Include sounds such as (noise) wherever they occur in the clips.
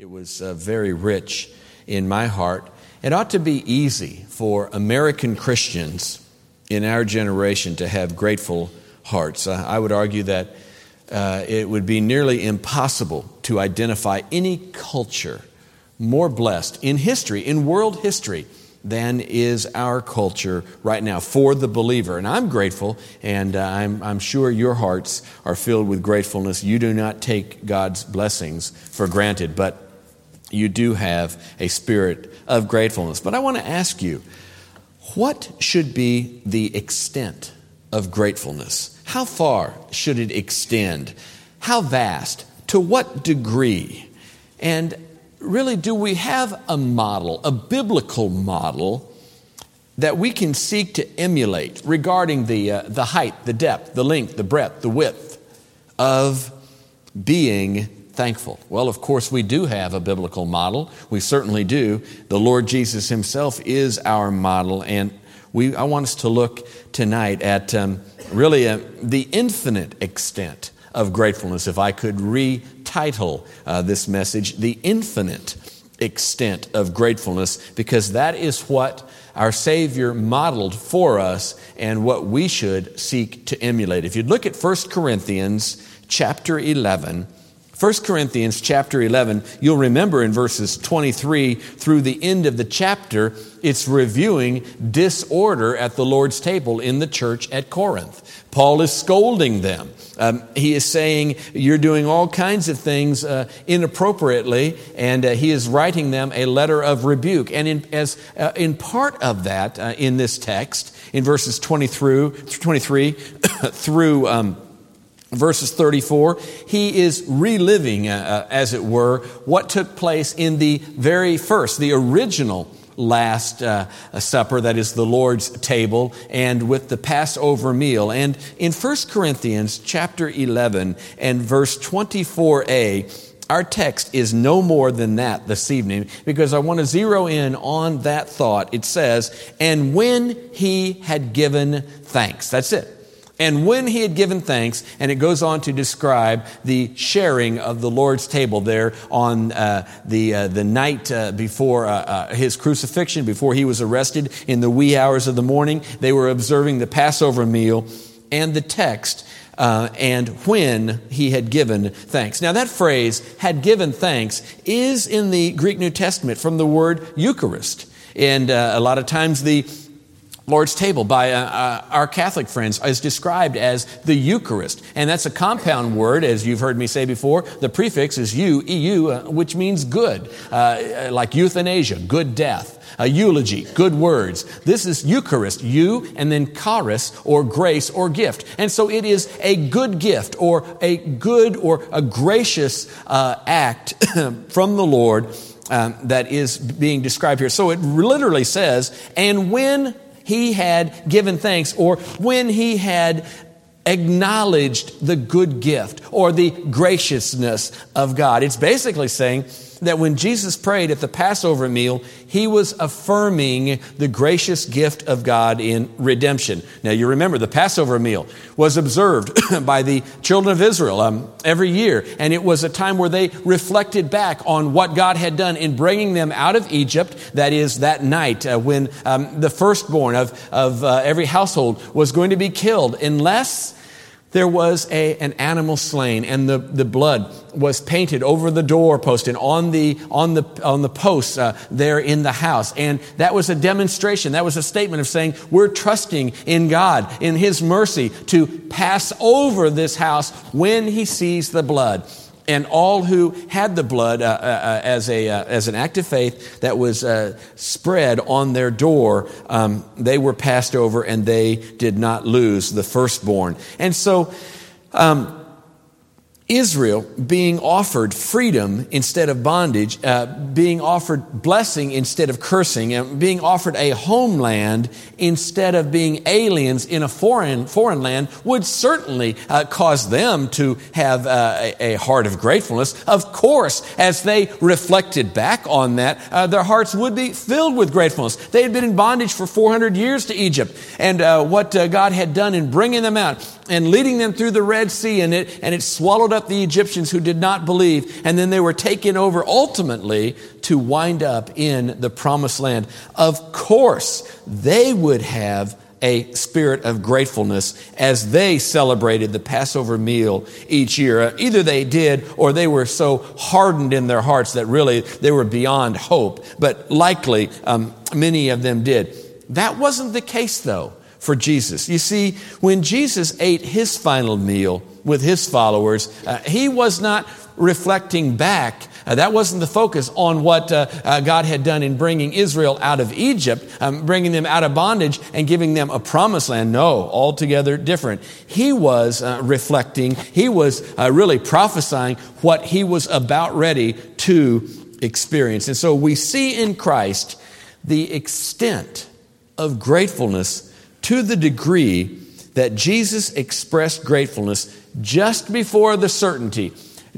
It was uh, very rich in my heart. It ought to be easy for American Christians in our generation to have grateful hearts. Uh, I would argue that uh, it would be nearly impossible to identify any culture more blessed in history, in world history, than is our culture right now for the believer. And I'm grateful, and uh, I'm, I'm sure your hearts are filled with gratefulness. You do not take God's blessings for granted, but you do have a spirit of gratefulness. But I want to ask you, what should be the extent of gratefulness? How far should it extend? How vast? To what degree? And really, do we have a model, a biblical model, that we can seek to emulate regarding the, uh, the height, the depth, the length, the breadth, the width of being thankful? Well, of course, we do have a biblical model. We certainly do. The Lord Jesus Himself is our model, and we, I want us to look tonight at um, really uh, the infinite extent of gratefulness. If I could retitle uh, this message, The Infinite Extent of Gratefulness, because that is what our Savior modeled for us and what we should seek to emulate. If you look at 1 Corinthians chapter 11, 1 Corinthians chapter 11, you'll remember in verses 23 through the end of the chapter, it's reviewing disorder at the Lord's table in the church at Corinth. Paul is scolding them. Um, he is saying, You're doing all kinds of things uh, inappropriately, and uh, he is writing them a letter of rebuke. And in, as, uh, in part of that, uh, in this text, in verses 20 through, 23 (coughs) through um, verses 34, he is reliving, uh, uh, as it were, what took place in the very first, the original last uh, supper, that is the Lord's table, and with the Passover meal. And in 1 Corinthians chapter 11 and verse 24a, our text is no more than that this evening because I want to zero in on that thought. It says, And when he had given thanks, that's it. And when he had given thanks, and it goes on to describe the sharing of the Lord's table there on uh, the, uh, the night uh, before uh, uh, his crucifixion, before he was arrested in the wee hours of the morning, they were observing the Passover meal. And the text uh, and when he had given thanks. Now, that phrase, had given thanks, is in the Greek New Testament from the word Eucharist. And uh, a lot of times the Lord's table by uh, uh, our Catholic friends is described as the Eucharist. And that's a compound word, as you've heard me say before. The prefix is eu, eu, uh, which means good, uh, like euthanasia, good death. A eulogy, good words. This is Eucharist, you, and then charis, or grace, or gift. And so it is a good gift, or a good, or a gracious uh, act (coughs) from the Lord um, that is being described here. So it literally says, and when he had given thanks or when he had acknowledged the good gift or the graciousness of God. It's basically saying that when Jesus prayed at the Passover meal, he was affirming the gracious gift of God in redemption. Now, you remember the Passover meal was observed (clears throat) by the children of Israel um, every year, and it was a time where they reflected back on what God had done in bringing them out of Egypt. That is, that night uh, when um, the firstborn of, of uh, every household was going to be killed, unless there was a, an animal slain and the, the blood was painted over the doorpost and on the, on the, on the posts uh, there in the house. And that was a demonstration. That was a statement of saying, we're trusting in God, in His mercy to pass over this house when He sees the blood and all who had the blood uh, uh, uh, as, a, uh, as an act of faith that was uh, spread on their door, um, they were passed over and they did not lose the firstborn. And so, um, Israel being offered freedom instead of bondage, uh, being offered blessing instead of cursing, and being offered a homeland instead of being aliens in a foreign, foreign land would certainly uh, cause them to have uh, a, a, heart of gratefulness. Of course, as they reflected back on that, uh, their hearts would be filled with gratefulness. They had been in bondage for 400 years to Egypt, and uh, what uh, God had done in bringing them out and leading them through the Red Sea, and it, and it swallowed up the Egyptians who did not believe. And then they were taken over ultimately to wind up in the promised land. Of course, they would have a spirit of gratefulness as they celebrated the Passover meal each year. Either they did or they were so hardened in their hearts that really they were beyond hope. But likely, um, many of them did. That wasn't the case, though, for Jesus. You see, when Jesus ate his final meal with his followers, uh, he was not reflecting back uh, that wasn't the focus on what uh, uh, God had done in bringing Israel out of Egypt, um, bringing them out of bondage and giving them a promised land. No, altogether different. He was uh, reflecting, he was uh, really prophesying what he was about ready to experience. And so we see in Christ the extent of gratefulness to the degree that Jesus expressed gratefulness just before the certainty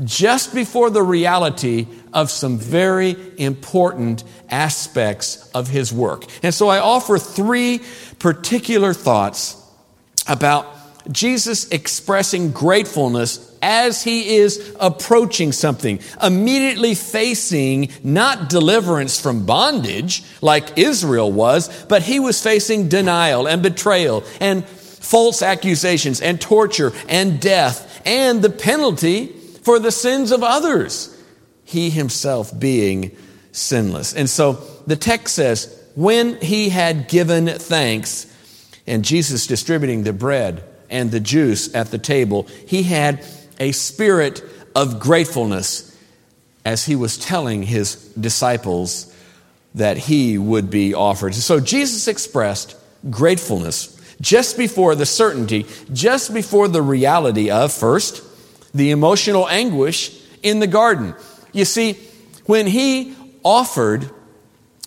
just before the reality of some very important aspects of his work. And so I offer three particular thoughts about Jesus expressing gratefulness as he is approaching something, immediately facing not deliverance from bondage like Israel was, but he was facing denial and betrayal and false accusations and torture and death and the penalty for the sins of others, he himself being sinless. And so the text says, when he had given thanks, and Jesus distributing the bread and the juice at the table, he had a spirit of gratefulness as he was telling his disciples that he would be offered. So Jesus expressed gratefulness just before the certainty, just before the reality of, first, the emotional anguish in the garden. You see, when he offered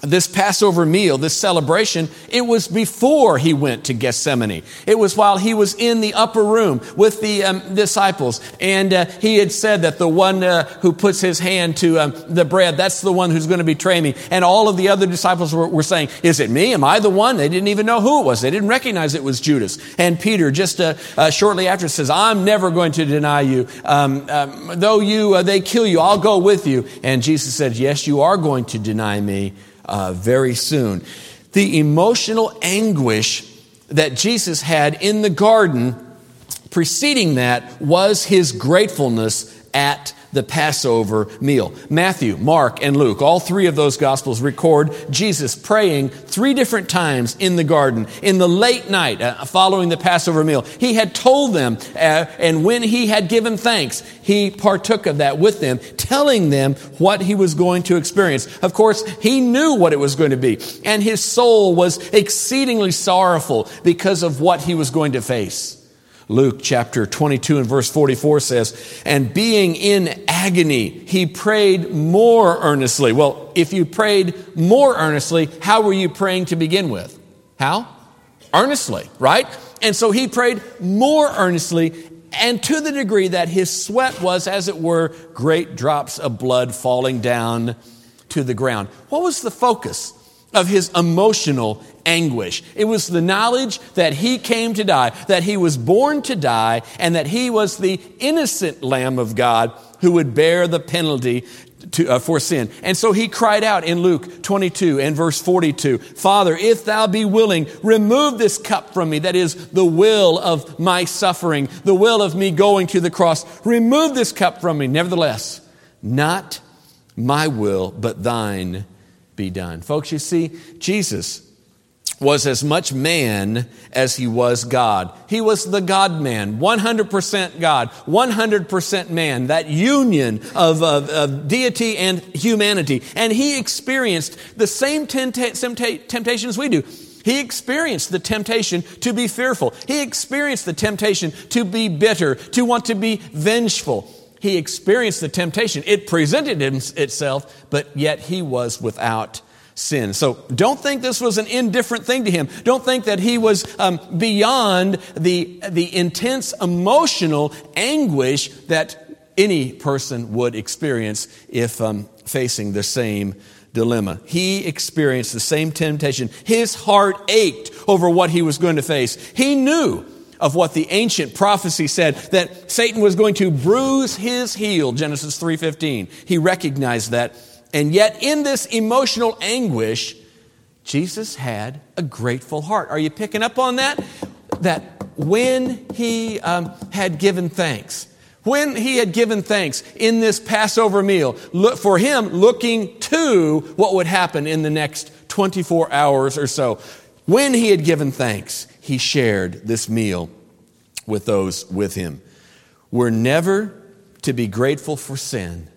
this Passover meal, this celebration, it was before he went to Gethsemane. It was while he was in the upper room with the um, disciples. And uh, he had said that the one uh, who puts his hand to um, the bread, that's the one who's going to betray me. And all of the other disciples were, were, saying, Is it me? Am I the one? They didn't even know who it was. They didn't recognize it was Judas. And Peter, just uh, uh shortly after, says, I'm never going to deny you. Um, um though you, uh, they kill you, I'll go with you. And Jesus said, Yes, you are going to deny me uh, very soon. The emotional anguish that Jesus had in the garden preceding that was his gratefulness at the Passover meal. Matthew, Mark, and Luke, all three of those Gospels record Jesus praying three different times in the garden in the late night uh, following the Passover meal. He had told them, uh, and when he had given thanks, he partook of that with them, telling them what he was going to experience. Of course, he knew what it was going to be, and his soul was exceedingly sorrowful because of what he was going to face. Luke chapter 22 and verse 44 says, And being in agony, he prayed more earnestly. Well, if you prayed more earnestly, how were you praying to begin with? How? Earnestly, right? And so he prayed more earnestly, and to the degree that his sweat was, as it were, great drops of blood falling down to the ground. What was the focus? Of his emotional anguish. It was the knowledge that he came to die, that he was born to die, and that he was the innocent Lamb of God who would bear the penalty to, uh, for sin. And so he cried out in Luke 22 and verse 42 Father, if thou be willing, remove this cup from me. That is the will of my suffering, the will of me going to the cross. Remove this cup from me. Nevertheless, not my will, but thine be done. Folks, you see, Jesus was as much man as he was God. He was the God man, 100% God, 100% man, that union of, of, of deity and humanity. And he experienced the same temptations we do. He experienced the temptation to be fearful. He experienced the temptation to be bitter, to want to be vengeful he experienced the temptation. It presented itself, but yet he was without sin. So don't think this was an indifferent thing to him. Don't think that he was um, beyond the, the intense emotional anguish that any person would experience if um, facing the same dilemma. He experienced the same temptation. His heart ached over what he was going to face. He knew of what the ancient prophecy said that Satan was going to bruise his heel Genesis 3:15 he recognized that. And yet in this emotional anguish Jesus had a grateful heart. Are you picking up on that? That when he um, had given thanks when he had given thanks in this Passover meal, look, for him looking to what would happen in the next 24 hours or so. When he had given thanks, he shared this meal with those with him. We're never to be grateful for sin,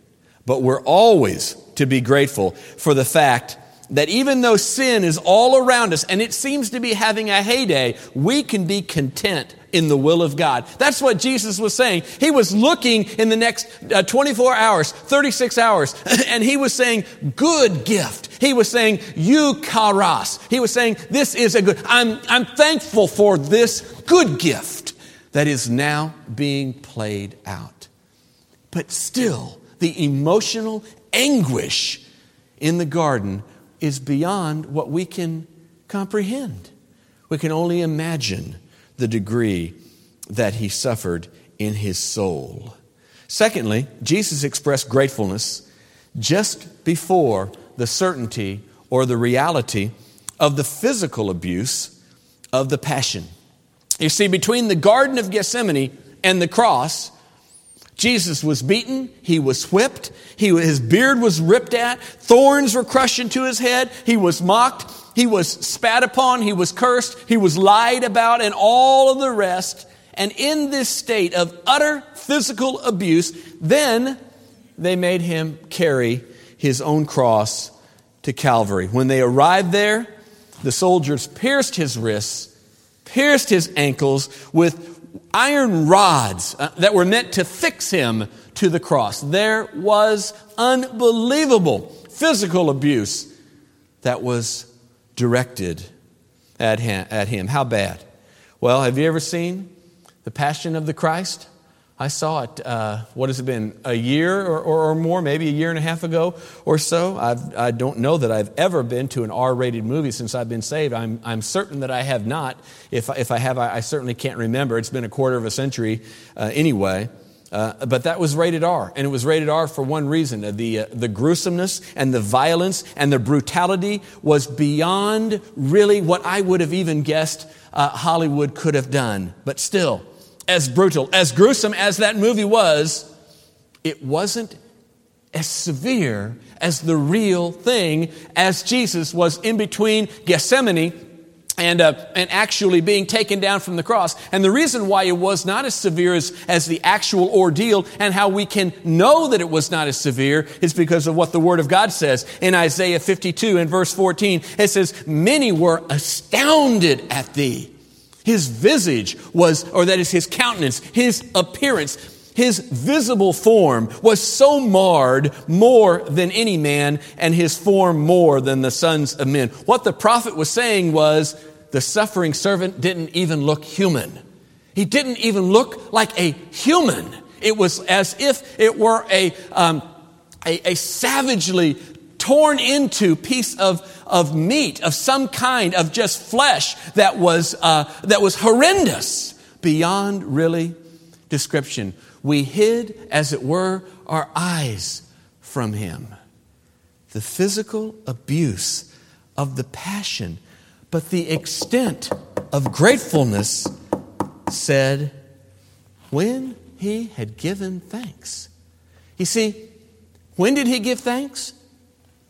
but we're always to be grateful for the fact that even though sin is all around us and it seems to be having a heyday, we can be content in the will of God. That's what Jesus was saying. He was looking in the next uh, 24 hours, 36 hours, (laughs) and he was saying, good gift. He was saying, eucharos. He was saying, this is a good, I'm, I'm thankful for this good gift that is now being played out. But still, the emotional anguish in the garden is beyond what we can comprehend. We can only imagine the degree that he suffered in his soul. Secondly, Jesus expressed gratefulness just before the certainty or the reality of the physical abuse of the passion. You see, between the Garden of Gethsemane and the cross, Jesus was beaten, he was whipped, he, his beard was ripped at, thorns were crushed into his head, he was mocked, he was spat upon, he was cursed, he was lied about, and all of the rest. And in this state of utter physical abuse, then they made him carry his own cross to Calvary. When they arrived there, the soldiers pierced his wrists, pierced his ankles with iron rods uh, that were meant to fix him to the cross. There was unbelievable physical abuse that was directed at. At him. How bad? Well, have you ever seen The Passion of the Christ? I saw it, uh, what has it been, a year or, or, or, more, maybe a year and a half ago or so. I've, I do not know that I've ever been to an R rated movie since I've been saved. I'm, I'm certain that I have not. If, if I have, I, I certainly can't remember. It's been a quarter of a century uh, anyway. Uh, but that was rated R, and it was rated R for one reason. The, uh, the gruesomeness and the violence and the brutality was beyond really what I would have even guessed uh, Hollywood could have done. But still, as brutal, as gruesome as that movie was, it wasn't as severe as the real thing as Jesus was in between Gethsemane and, uh, and actually being taken down from the cross. And the reason why it was not as severe as, as the actual ordeal and how we can know that it was not as severe is because of what the Word of God says. In Isaiah 52 and verse 14, it says, Many were astounded at thee. His visage was, or that is his countenance, his appearance, his visible form was so marred more than any man, and his form more than the sons of men. What the prophet was saying was the suffering servant didn't even look human. He didn't even look like a human. It was as if it were a, um, a, a savagely torn into piece of, of meat, of some kind of just flesh that was, uh, that was horrendous beyond really description. We hid, as it were, our eyes from him. The physical abuse of the passion but the extent of gratefulness said, when he had given thanks. You see, when did he give thanks?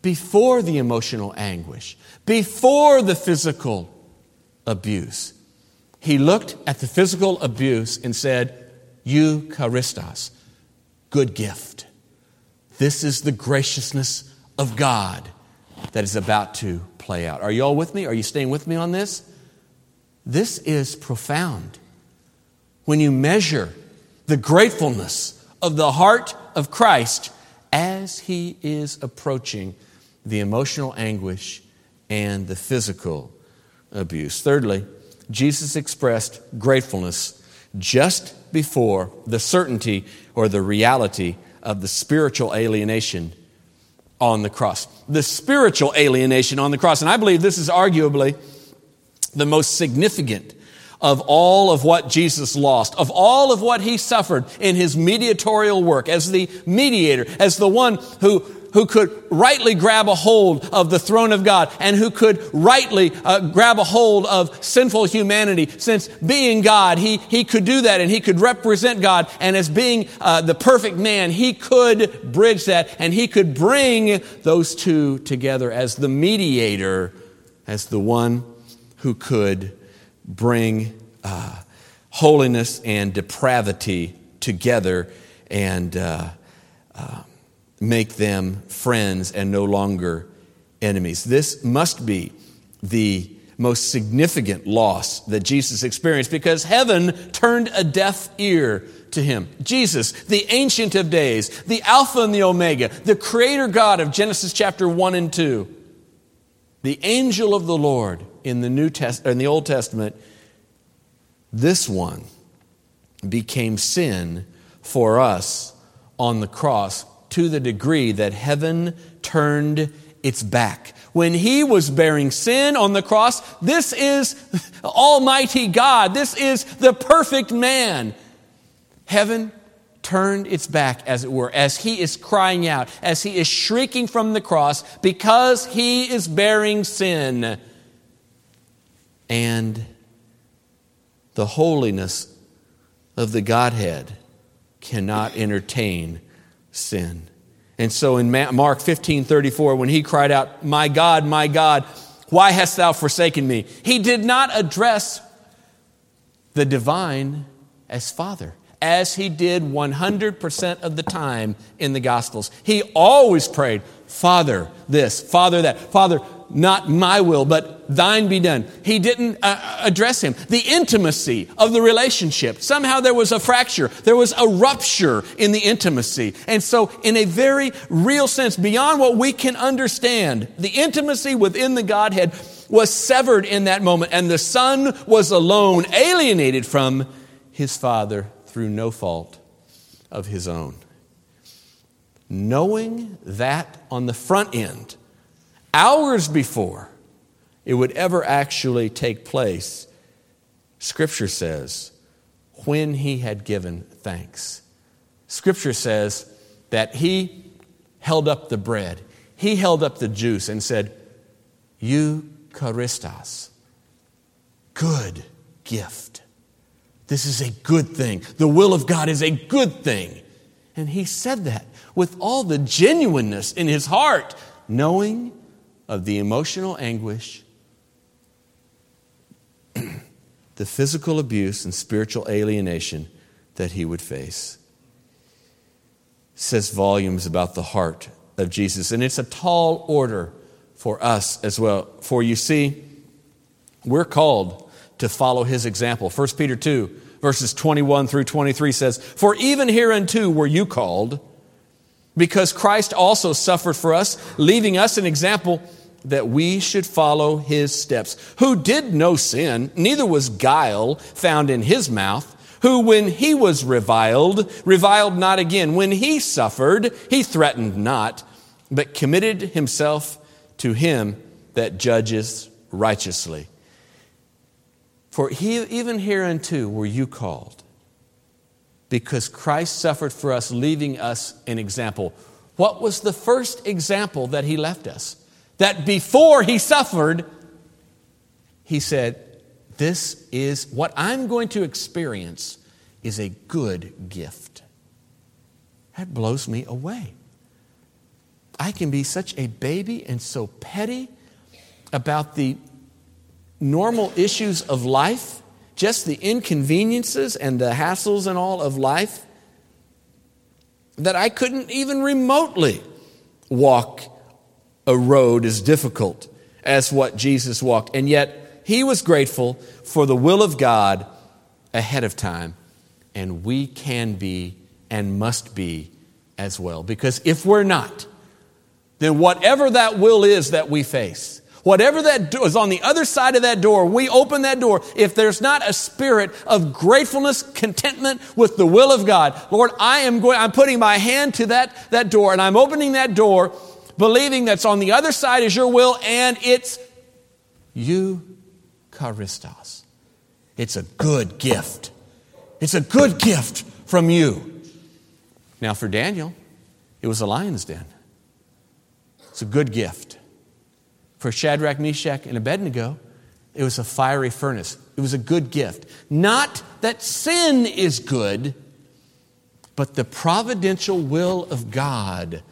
Before the emotional anguish, before the physical abuse. He looked at the physical abuse and said, Eucharistos, good gift. This is the graciousness of God that is about to play out. Are you all with me? Are you staying with me on this? This is profound. When you measure the gratefulness of the heart of Christ as he is approaching the emotional anguish and the physical abuse. Thirdly, Jesus expressed gratefulness just before the certainty or the reality of the spiritual alienation on the cross. The spiritual alienation on the cross. And I believe this is arguably the most significant of all of what Jesus lost, of all of what he suffered in his mediatorial work as the mediator, as the one who who could rightly grab a hold of the throne of God and who could rightly uh, grab a hold of sinful humanity. Since being God, he, he could do that and he could represent God. And as being uh, the perfect man, he could bridge that and he could bring those two together as the mediator, as the one who could bring uh, holiness and depravity together and uh, uh, make them friends and no longer enemies. This must be the most significant loss that Jesus experienced because heaven turned a deaf ear to him. Jesus, the Ancient of Days, the Alpha and the Omega, the Creator God of Genesis chapter 1 and 2, the angel of the Lord in the, New Test- in the Old Testament, this one became sin for us on the cross to the degree that heaven turned its back. When he was bearing sin on the cross, this is (laughs) Almighty God. This is the perfect man. Heaven turned its back, as it were, as he is crying out, as he is shrieking from the cross because he is bearing sin. And the holiness of the Godhead cannot entertain sin. And so in Mark 15 34, when he cried out, My God, my God, why hast thou forsaken me? He did not address the divine as Father, as he did 100% of the time in the Gospels. He always prayed, Father, this, Father, that. Father, not my will, but thine be done. He didn't uh, address him. The intimacy of the relationship. Somehow there was a fracture. There was a rupture in the intimacy. And so, in a very real sense, beyond what we can understand, the intimacy within the Godhead was severed in that moment, and the Son was alone, alienated from his Father through no fault of his own. Knowing that on the front end, hours before it would ever actually take place, Scripture says, when he had given thanks. Scripture says that he held up the bread, he held up the juice and said, Eucharistos, good gift. This is a good thing. The will of God is a good thing. And he said that with all the genuineness in his heart, knowing of the emotional anguish, (clears throat) the physical abuse, and spiritual alienation that he would face. says volumes about the heart of Jesus. And it's a tall order for us as well. For you see, we're called to follow his example. 1 Peter 2, verses 21 through 23 says, For even hereunto were you called, because Christ also suffered for us, leaving us an example that we should follow his steps, who did no sin, neither was guile found in his mouth, who when he was reviled, reviled not again. When he suffered, he threatened not, but committed himself to him that judges righteously. For he, even hereunto were you called, because Christ suffered for us, leaving us an example. What was the first example that he left us? That before he suffered, he said, This is what I'm going to experience is a good gift. That blows me away. I can be such a baby and so petty about the normal issues of life, just the inconveniences and the hassles and all of life, that I couldn't even remotely walk a road as difficult as what Jesus walked. And yet, he was grateful for the will of God ahead of time. And we can be and must be as well. Because if we're not, then whatever that will is that we face, whatever that that is on the other side of that door, we open that door. If there's not a spirit of gratefulness, contentment with the will of God, Lord, I am going, I'm putting my hand to that, that door and I'm opening that door believing that's on the other side is your will and it's you, Eucharistos. It's a good gift. It's a good gift from you. Now, for Daniel, it was a lion's den. It's a good gift. For Shadrach, Meshach, and Abednego, it was a fiery furnace. It was a good gift. Not that sin is good, but the providential will of God.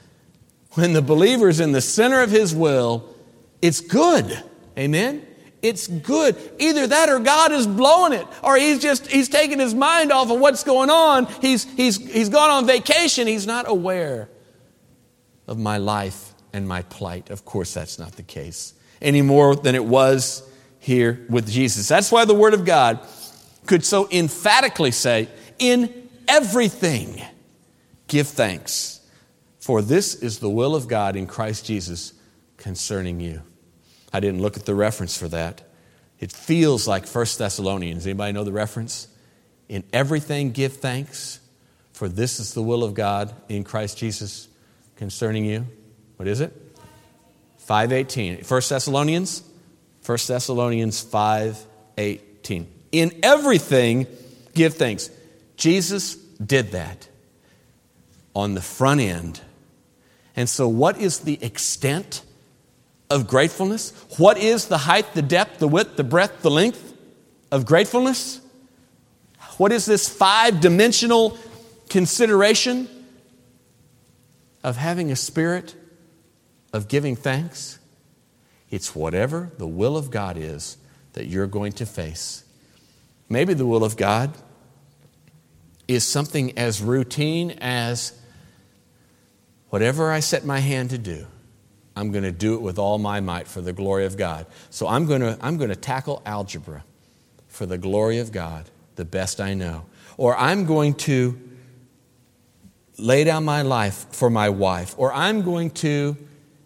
When the believer is in the center of his will, it's good. Amen? It's good. Either that or God is blowing it, or he's just he's taking his mind off of what's going on. He's he's he's gone on vacation. He's not aware of my life and my plight. Of course, that's not the case any more than it was here with Jesus. That's why the Word of God could so emphatically say, in everything, give thanks, for this is the will of God in Christ Jesus concerning you. I didn't look at the reference for that. It feels like 1 Thessalonians. Anybody know the reference? In everything give thanks, for this is the will of God in Christ Jesus concerning you. What is it? 518. 1 Thessalonians 1 Thessalonians 5:18. In everything give thanks. Jesus did that on the front end. And so what is the extent of gratefulness? What is the height, the depth, the width, the breadth, the length of gratefulness? What is this five dimensional consideration of having a spirit of giving thanks? It's whatever the will of God is that you're going to face. Maybe the will of God is something as routine as whatever I set my hand to do, I'm going to do it with all my might for the glory of God. So I'm going to, I'm going to tackle algebra for the glory of God the best I know. Or I'm going to lay down my life for my wife. Or I'm going to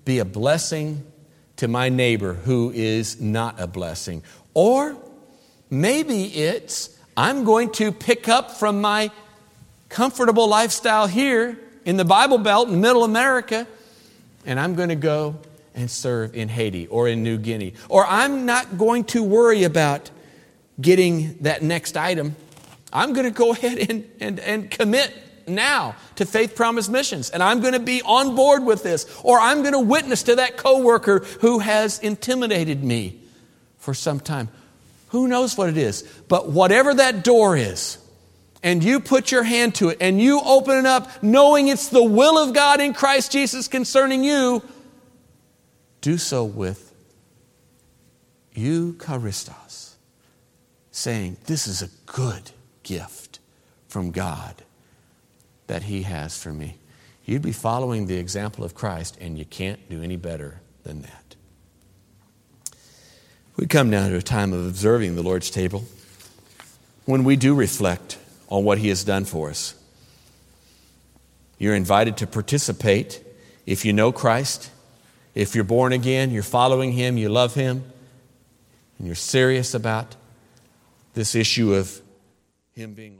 be a blessing to my neighbor who is not a blessing. Or maybe it's I'm going to pick up from my comfortable lifestyle here in the Bible Belt in middle America, and I'm going to go and serve in Haiti or in New Guinea. Or I'm not going to worry about getting that next item. I'm going to go (laughs) ahead and, and, and commit now to Faith Promise Missions, and I'm going to be on board with this, or I'm going to witness to that coworker who has intimidated me for some time. Who knows what it is? But whatever that door is, and you put your hand to it and you open it up knowing it's the will of God in Christ Jesus concerning you, do so with eucharistos, saying, This is a good gift from God that He has for me. You'd be following the example of Christ, and you can't do any better than that. We come now to a time of observing the Lord's table when we do reflect on what He has done for us. You're invited to participate if you know Christ, if you're born again, you're following Him, you love Him, and you're serious about this issue of Him being